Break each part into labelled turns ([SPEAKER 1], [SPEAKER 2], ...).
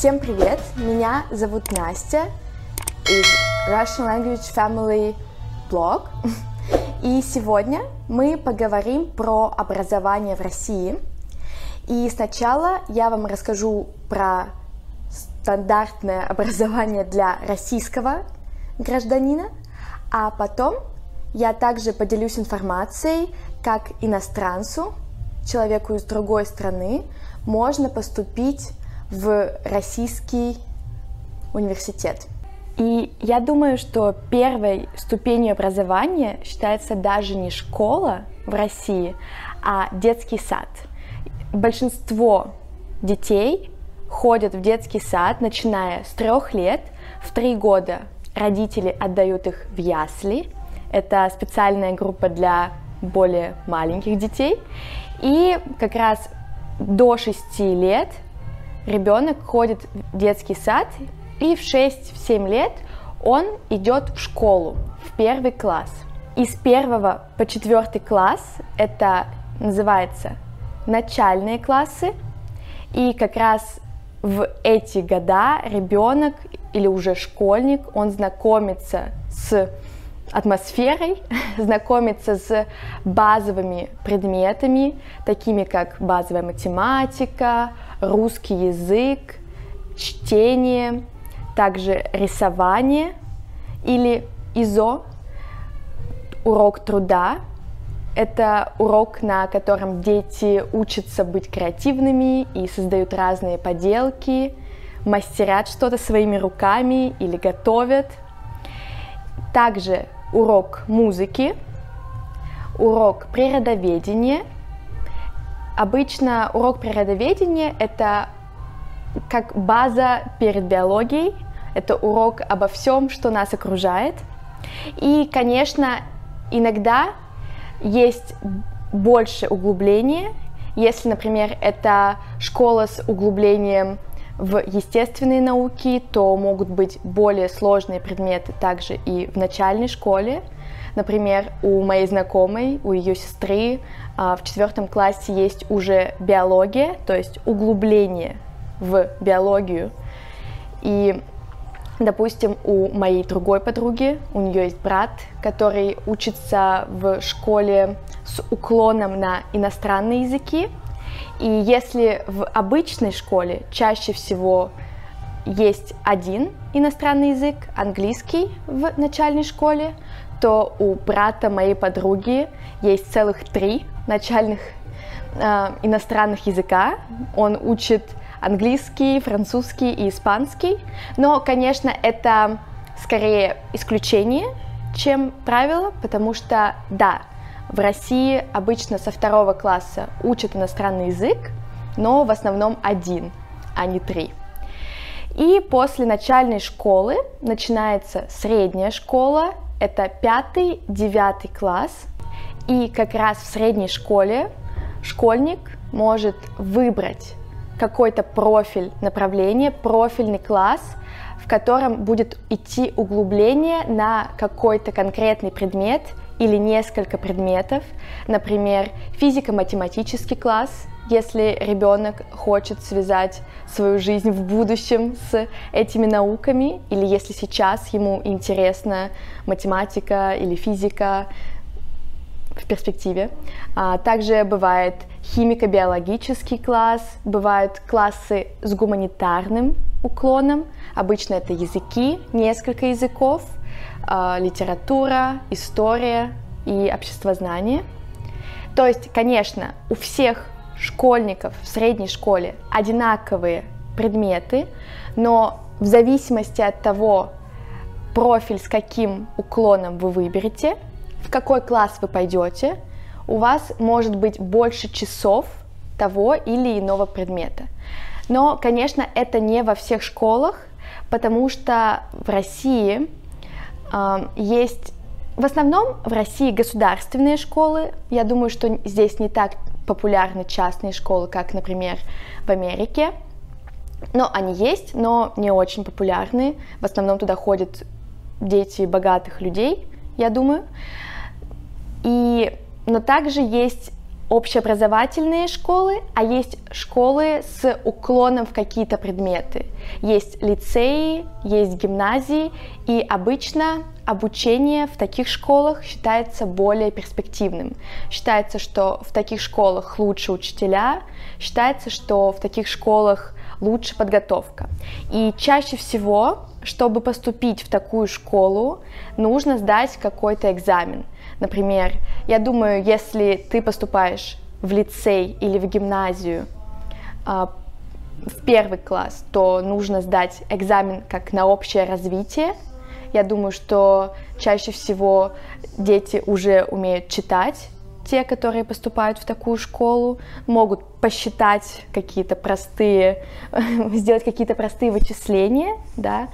[SPEAKER 1] Всем привет! Меня зовут Настя из Russian Language Family Blog. И сегодня мы поговорим про образование в России. И сначала я вам расскажу про стандартное образование для российского гражданина, а потом я также поделюсь информацией, как иностранцу, человеку из другой страны, можно поступить в российский университет. И я думаю, что первой ступенью образования считается даже не школа в России, а детский сад. Большинство детей ходят в детский сад, начиная с трех лет. В три года родители отдают их в ясли. Это специальная группа для более маленьких детей. И как раз до 6 лет ребенок ходит в детский сад, и в 6-7 лет он идет в школу, в первый класс. Из первого по четвертый класс это называется начальные классы, и как раз в эти года ребенок или уже школьник, он знакомится с атмосферой, знакомиться с базовыми предметами, такими как базовая математика, русский язык, чтение, также рисование или ИЗО, урок труда. Это урок, на котором дети учатся быть креативными и создают разные поделки, мастерят что-то своими руками или готовят. Также урок музыки, урок природоведения. Обычно урок природоведения — это как база перед биологией, это урок обо всем, что нас окружает. И, конечно, иногда есть больше углубления, если, например, это школа с углублением в естественные науки, то могут быть более сложные предметы также и в начальной школе. Например, у моей знакомой, у ее сестры а, в четвертом классе есть уже биология, то есть углубление в биологию. И, допустим, у моей другой подруги, у нее есть брат, который учится в школе с уклоном на иностранные языки, и если в обычной школе чаще всего есть один иностранный язык, английский в начальной школе, то у брата моей подруги есть целых три начальных э, иностранных языка. Он учит английский, французский и испанский. Но, конечно, это скорее исключение, чем правило, потому что, да, в России обычно со второго класса учат иностранный язык, но в основном один, а не три. И после начальной школы начинается средняя школа, это пятый, девятый класс. И как раз в средней школе школьник может выбрать какой-то профиль направления, профильный класс, в котором будет идти углубление на какой-то конкретный предмет или несколько предметов, например, физико-математический класс, если ребенок хочет связать свою жизнь в будущем с этими науками, или если сейчас ему интересна математика или физика в перспективе. А, также бывает химико-биологический класс, бывают классы с гуманитарным уклоном, обычно это языки, несколько языков – а, литература, история и обществознание. То есть, конечно, у всех школьников в средней школе одинаковые предметы, но в зависимости от того, профиль с каким уклоном вы выберете, в какой класс вы пойдете, у вас может быть больше часов того или иного предмета. Но, конечно, это не во всех школах, потому что в России есть в основном в России государственные школы. Я думаю, что здесь не так популярны частные школы, как, например, в Америке. Но они есть, но не очень популярны. В основном туда ходят дети богатых людей, я думаю. И, но также есть общеобразовательные школы, а есть школы с уклоном в какие-то предметы. Есть лицеи, есть гимназии, и обычно обучение в таких школах считается более перспективным. Считается, что в таких школах лучше учителя, считается, что в таких школах лучше подготовка. И чаще всего, чтобы поступить в такую школу, нужно сдать какой-то экзамен. Например, я думаю, если ты поступаешь в лицей или в гимназию а, в первый класс, то нужно сдать экзамен как на общее развитие. Я думаю, что чаще всего дети уже умеют читать, те, которые поступают в такую школу, могут посчитать какие-то простые, сделать какие-то простые вычисления, да.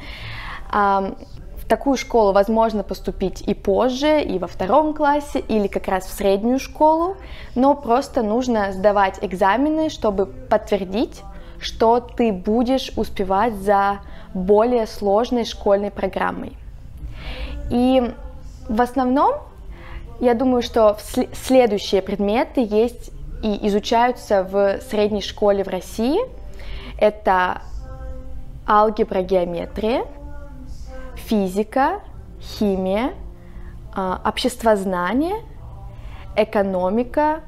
[SPEAKER 1] В такую школу возможно поступить и позже, и во втором классе, или как раз в среднюю школу, но просто нужно сдавать экзамены, чтобы подтвердить, что ты будешь успевать за более сложной школьной программой. И в основном, я думаю, что следующие предметы есть и изучаются в средней школе в России. Это алгебра, геометрия, физика, химия, а, обществознание, экономика,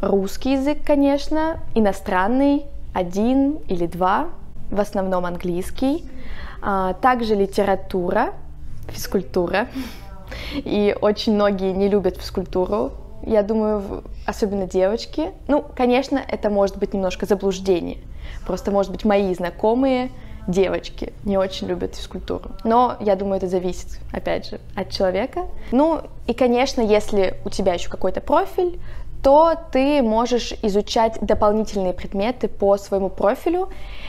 [SPEAKER 1] русский язык, конечно, иностранный, один или два, в основном английский, а, также литература, физкультура, и очень многие не любят физкультуру, я думаю, особенно девочки. Ну, конечно, это может быть немножко заблуждение, просто, может быть, мои знакомые девочки не очень любят физкультуру. Но я думаю, это зависит, опять же, от человека. Ну и, конечно, если у тебя еще какой-то профиль, то ты можешь изучать дополнительные предметы по своему профилю.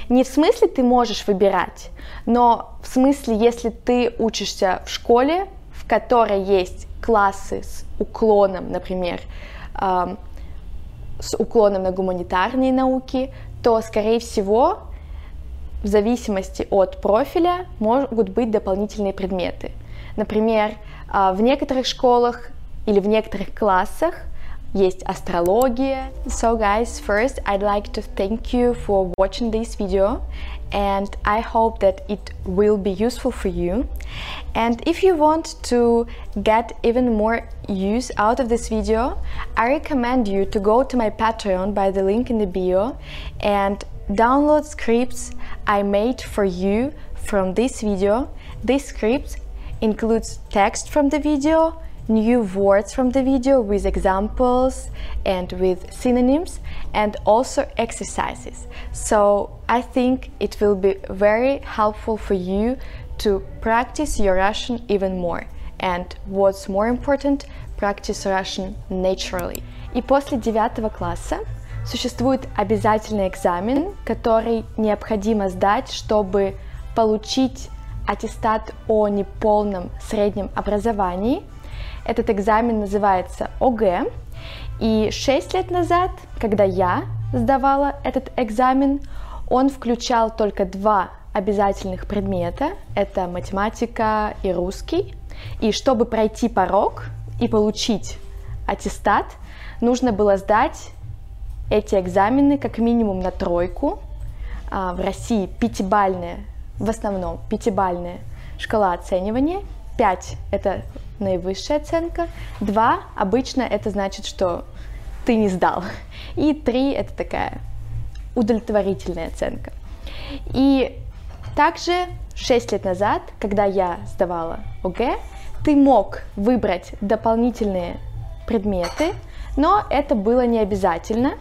[SPEAKER 1] Не в смысле ты можешь выбирать, но в смысле, если ты учишься в школе, в которой есть классы с уклоном, например, с уклоном на гуманитарные науки, то, скорее всего, в зависимости от профиля могут быть дополнительные предметы. Например, в некоторых школах или в некоторых классах есть астрология. So guys, first I'd like to thank you for watching this video and I hope that it will be useful for you. And if you want to get even more use out of this video, I recommend you to go to my Patreon by the link in the bio and download scripts I made for you from this video. This script includes text from the video, new words from the video with examples and with synonyms and also exercises. So I think it will be very helpful for you to practice your Russian even more. And what's more important, practice Russian naturally. И после девятого класса существует обязательный экзамен, который необходимо сдать, чтобы получить аттестат о неполном среднем образовании. Этот экзамен называется ОГЭ. И 6 лет назад, когда я сдавала этот экзамен, он включал только два обязательных предмета. Это математика и русский. И чтобы пройти порог и получить аттестат, нужно было сдать эти экзамены как минимум на тройку. А, в России пятибальная, в основном пятибальная шкала оценивания. 5 – это наивысшая оценка. 2 обычно это значит, что ты не сдал. И 3 – это такая удовлетворительная оценка. И также 6 лет назад, когда я сдавала ОГЭ, ты мог выбрать дополнительные предметы, но это было не обязательно,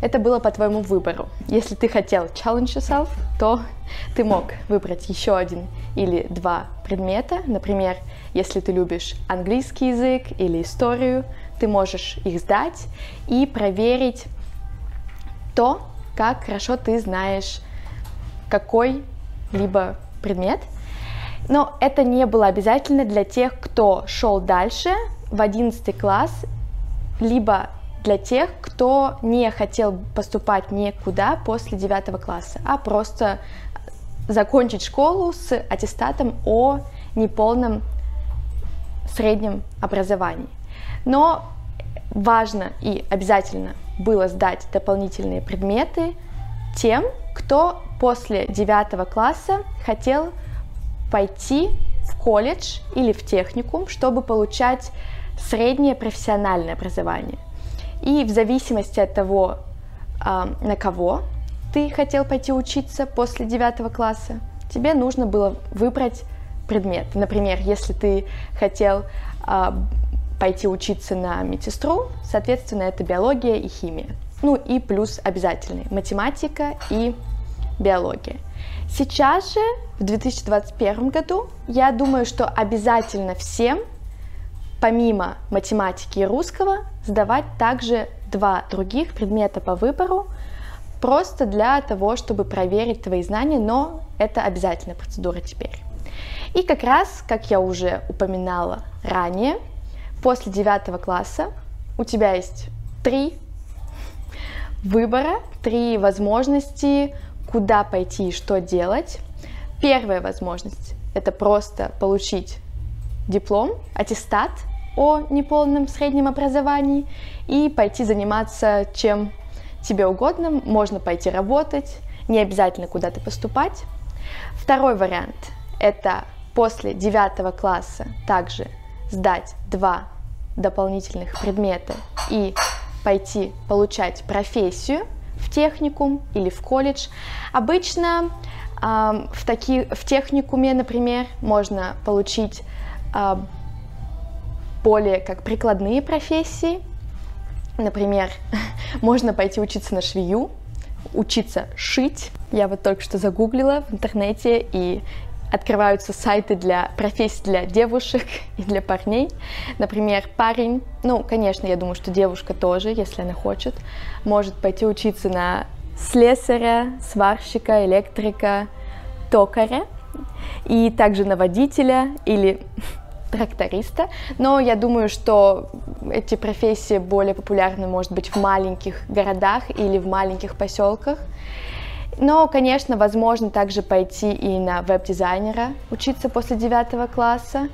[SPEAKER 1] это было по твоему выбору. Если ты хотел challenge yourself, то ты мог выбрать еще один или два предмета. Например, если ты любишь английский язык или историю, ты можешь их сдать и проверить то, как хорошо ты знаешь какой-либо предмет. Но это не было обязательно для тех, кто шел дальше в 11 класс, либо для тех, кто не хотел поступать никуда после 9 класса, а просто закончить школу с аттестатом о неполном среднем образовании. Но важно и обязательно было сдать дополнительные предметы тем, кто после 9 класса хотел пойти в колледж или в техникум, чтобы получать среднее профессиональное образование. И в зависимости от того, а, на кого ты хотел пойти учиться после 9 класса, тебе нужно было выбрать предмет. Например, если ты хотел а, пойти учиться на медсестру, соответственно, это биология и химия. Ну и плюс обязательные математика и биология. Сейчас же, в 2021 году, я думаю, что обязательно всем, помимо математики и русского, сдавать также два других предмета по выбору, просто для того, чтобы проверить твои знания, но это обязательная процедура теперь. И как раз, как я уже упоминала ранее, после девятого класса у тебя есть три выбора, три возможности, куда пойти и что делать. Первая возможность – это просто получить диплом, аттестат о неполном среднем образовании и пойти заниматься чем тебе угодно. Можно пойти работать, не обязательно куда-то поступать. Второй вариант – это после девятого класса также сдать два дополнительных предмета и пойти получать профессию в техникум или в колледж. Обычно э, в, таки, в техникуме, например, можно получить э, более как прикладные профессии. Например, можно пойти учиться на швею, учиться шить. Я вот только что загуглила в интернете, и открываются сайты для профессий для девушек и для парней. Например, парень, ну, конечно, я думаю, что девушка тоже, если она хочет, может пойти учиться на слесаря, сварщика, электрика, токаря, и также на водителя или тракториста. Но я думаю, что эти профессии более популярны, может быть, в маленьких городах или в маленьких поселках. Но, конечно, возможно также пойти и на веб-дизайнера, учиться после девятого класса,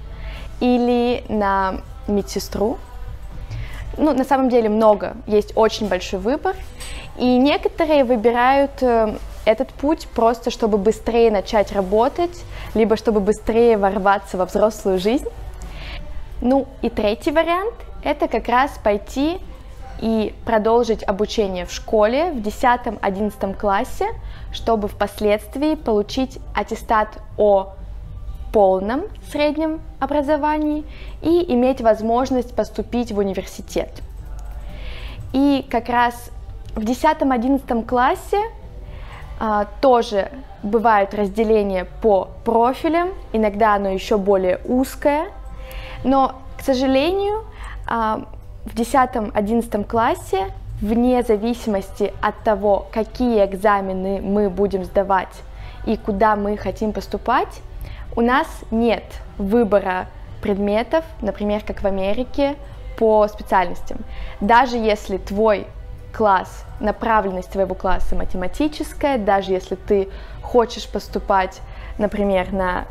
[SPEAKER 1] или на медсестру. Ну, на самом деле много, есть очень большой выбор. И некоторые выбирают э, этот путь просто, чтобы быстрее начать работать, либо чтобы быстрее ворваться во взрослую жизнь. Ну и третий вариант – это как раз пойти и продолжить обучение в школе в 10-11 классе, чтобы впоследствии получить аттестат о полном среднем образовании и иметь возможность поступить в университет. И как раз в 10-11 классе тоже бывают разделения по профилям, иногда оно еще более узкое, но, к сожалению, а, в 10-11 классе, вне зависимости от того, какие экзамены мы будем сдавать и куда мы хотим поступать, у нас нет выбора предметов, например, как в Америке, по специальностям. Даже если твой класс, направленность твоего класса математическая, даже если ты хочешь поступать, например, на,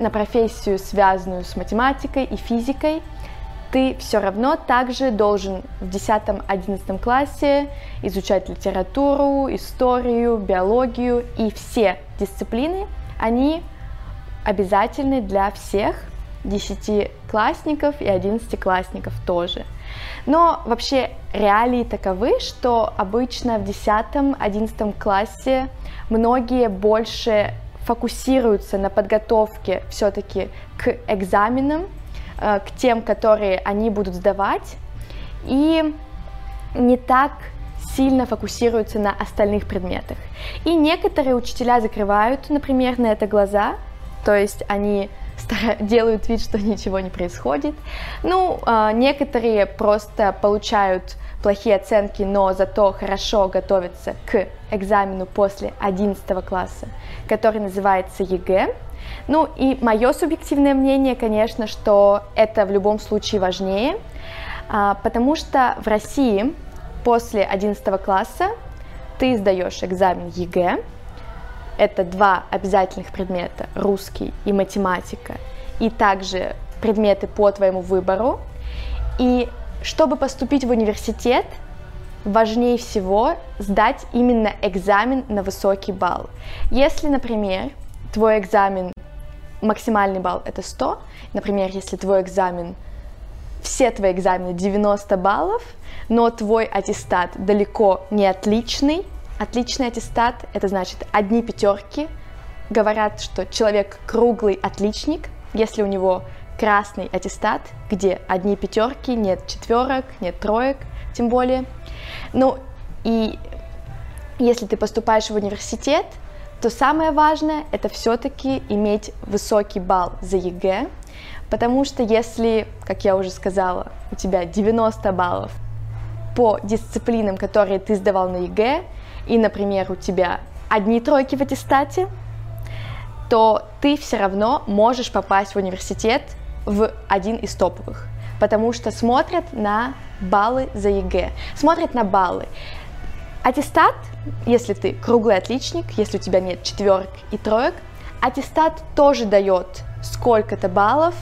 [SPEAKER 1] на профессию, связанную с математикой и физикой, ты все равно также должен в 10-11 классе изучать литературу, историю, биологию и все дисциплины, они обязательны для всех десятиклассников и одиннадцатиклассников тоже. Но вообще реалии таковы, что обычно в 10-11 классе многие больше фокусируются на подготовке все-таки к экзаменам, Э, к тем, которые они будут сдавать, и не так сильно фокусируются на остальных предметах. И некоторые учителя закрывают, например, на это глаза, то есть они делают вид, что ничего не происходит. Ну, э, некоторые просто получают плохие оценки, но зато хорошо готовятся к экзамену после 11 класса, который называется ЕГЭ. Ну и мое субъективное мнение, конечно, что это в любом случае важнее, а, потому что в России после 11 класса ты сдаешь экзамен ЕГЭ, это два обязательных предмета, русский и математика, и также предметы по твоему выбору. И чтобы поступить в университет, важнее всего сдать именно экзамен на высокий балл. Если, например, твой экзамен, максимальный балл это 100, например, если твой экзамен, все твои экзамены 90 баллов, но твой аттестат далеко не отличный, отличный аттестат, это значит одни пятерки, говорят, что человек круглый отличник, если у него красный аттестат, где одни пятерки, нет четверок, нет троек, тем более. Ну и если ты поступаешь в университет, то самое важное это все-таки иметь высокий балл за ЕГЭ, потому что если, как я уже сказала, у тебя 90 баллов по дисциплинам, которые ты сдавал на ЕГЭ, и, например, у тебя одни тройки в аттестате, то ты все равно можешь попасть в университет в один из топовых, потому что смотрят на баллы за ЕГЭ, смотрят на баллы. Аттестат, если ты круглый отличник, если у тебя нет четверок и троек, аттестат тоже дает сколько-то баллов,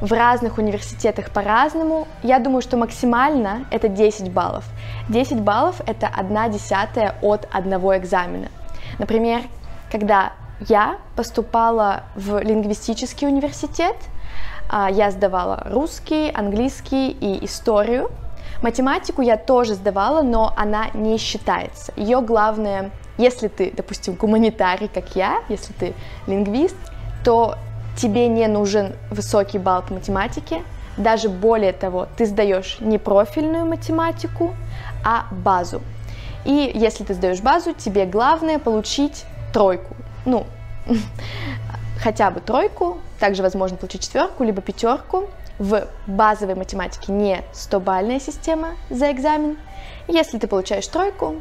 [SPEAKER 1] в разных университетах по-разному. Я думаю, что максимально это 10 баллов. 10 баллов это 1 десятая от одного экзамена. Например, когда я поступала в лингвистический университет, а, я сдавала русский, английский и историю. Математику я тоже сдавала, но она не считается. Ее главное, если ты, допустим, гуманитарий, как я, если ты лингвист, то тебе не нужен высокий балл по математике. Даже более того, ты сдаешь не профильную математику, а базу. И если ты сдаешь базу, тебе главное получить тройку. Ну, хотя бы тройку, также возможно получить четверку, либо пятерку. В базовой математике не 100-бальная система за экзамен. Если ты получаешь тройку,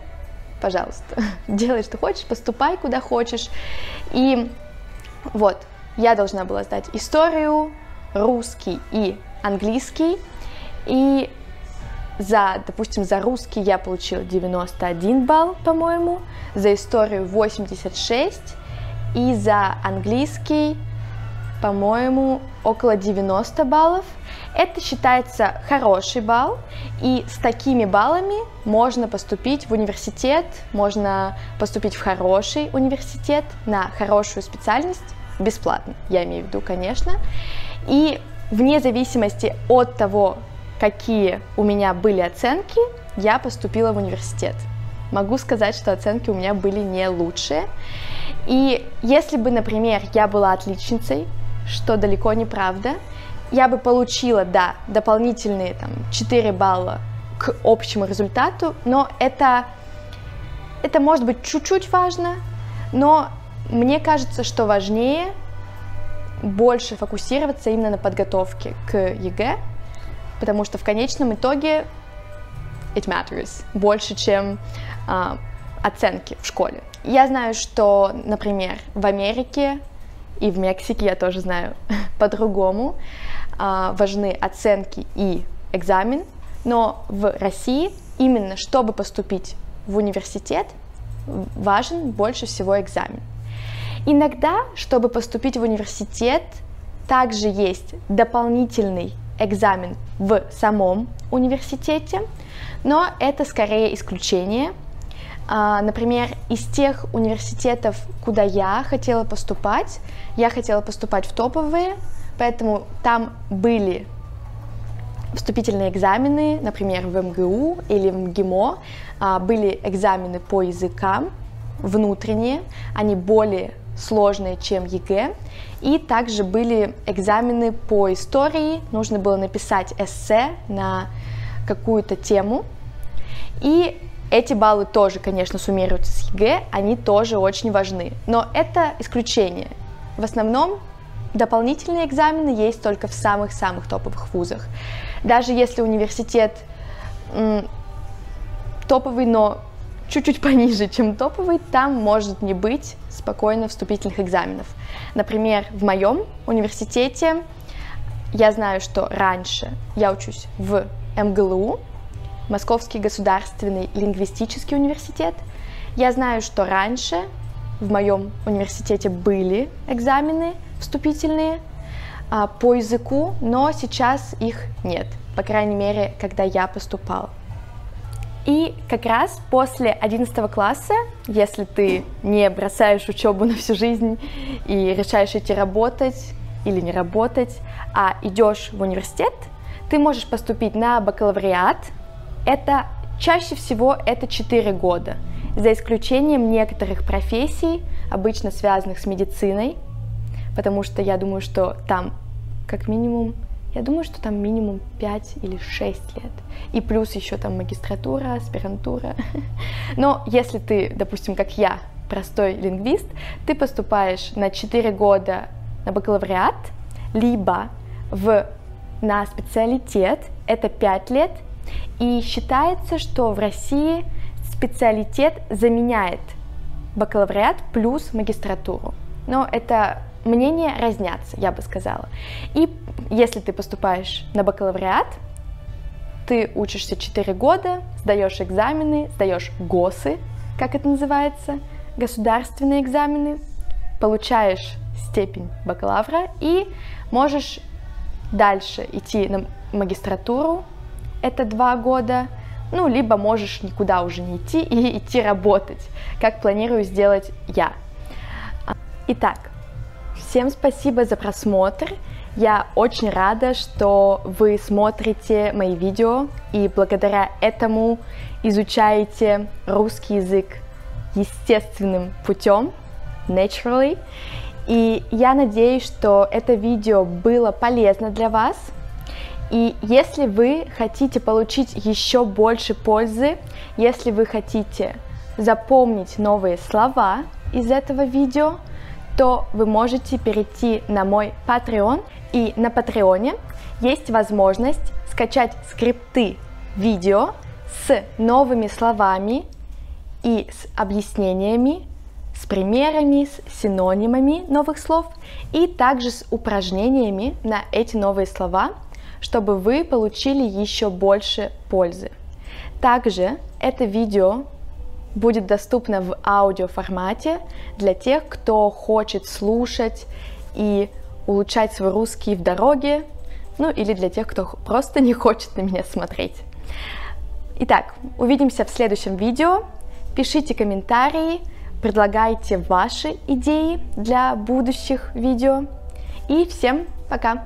[SPEAKER 1] пожалуйста, делай, что хочешь, поступай куда хочешь. И вот, я должна была сдать историю, русский и английский. И за, допустим, за русский я получила 91 балл, по-моему, за историю 86, и за английский, по-моему, около 90 баллов. Это считается хороший балл, и с такими баллами можно поступить в университет, можно поступить в хороший университет на хорошую специальность бесплатно, я имею в виду, конечно. И вне зависимости от того, какие у меня были оценки, я поступила в университет. Могу сказать, что оценки у меня были не лучшие. И если бы, например, я была отличницей, что далеко не правда, я бы получила, да, дополнительные там, 4 балла к общему результату, но это, это может быть чуть-чуть важно, но мне кажется, что важнее больше фокусироваться именно на подготовке к ЕГЭ, потому что в конечном итоге it matters больше, чем а, оценки в школе. Я знаю, что, например, в Америке и в Мексике, я тоже знаю, по-другому а, важны оценки и экзамен, но в России именно чтобы поступить в университет, важен больше всего экзамен. Иногда, чтобы поступить в университет, также есть дополнительный экзамен в самом университете, но это скорее исключение. А, например, из тех университетов, куда я хотела поступать, я хотела поступать в топовые, поэтому там были вступительные экзамены, например, в МГУ или в МГИМО, а, были экзамены по языкам внутренние, они более сложные, чем ЕГЭ. И также были экзамены по истории, нужно было написать эссе на какую-то тему. И эти баллы тоже, конечно, суммируются с ЕГЭ, они тоже очень важны. Но это исключение. В основном дополнительные экзамены есть только в самых-самых топовых вузах. Даже если университет топовый, но чуть-чуть пониже, чем топовый, там может не быть спокойно вступительных экзаменов. Например, в моем университете я знаю, что раньше я учусь в МГЛУ, Московский государственный лингвистический университет. Я знаю, что раньше в моем университете были экзамены вступительные, а, по языку, но сейчас их нет, по крайней мере, когда я поступала. И как раз после 11 класса, если ты не бросаешь учебу на всю жизнь и решаешь идти работать или не работать, а идешь в университет, ты можешь поступить на бакалавриат. Это чаще всего это 4 года, за исключением некоторых профессий, обычно связанных с медициной, потому что я думаю, что там как минимум я думаю, что там минимум 5 или 6 лет. И плюс еще там магистратура, аспирантура. Но если ты, допустим, как я, простой лингвист, ты поступаешь на 4 года на бакалавриат, либо в, на специалитет, это 5 лет, и считается, что в России специалитет заменяет бакалавриат плюс магистратуру. Но это мнения разнятся, я бы сказала. И если ты поступаешь на бакалавриат, ты учишься 4 года, сдаешь экзамены, сдаешь ГОСы, как это называется, государственные экзамены, получаешь степень бакалавра и можешь дальше идти на магистратуру, это два года, ну, либо можешь никуда уже не идти и идти работать, как планирую сделать я. Итак, Всем спасибо за просмотр. Я очень рада, что вы смотрите мои видео и благодаря этому изучаете русский язык естественным путем, naturally. И я надеюсь, что это видео было полезно для вас. И если вы хотите получить еще больше пользы, если вы хотите запомнить новые слова из этого видео, то вы можете перейти на мой Patreon. И на Патреоне есть возможность скачать скрипты видео с новыми словами и с объяснениями, с примерами, с синонимами новых слов и также с упражнениями на эти новые слова, чтобы вы получили еще больше пользы. Также это видео будет доступна в аудиоформате для тех, кто хочет слушать и улучшать свой русский в дороге, ну или для тех, кто просто не хочет на меня смотреть. Итак, увидимся в следующем видео. Пишите комментарии, предлагайте ваши идеи для будущих видео. И всем пока!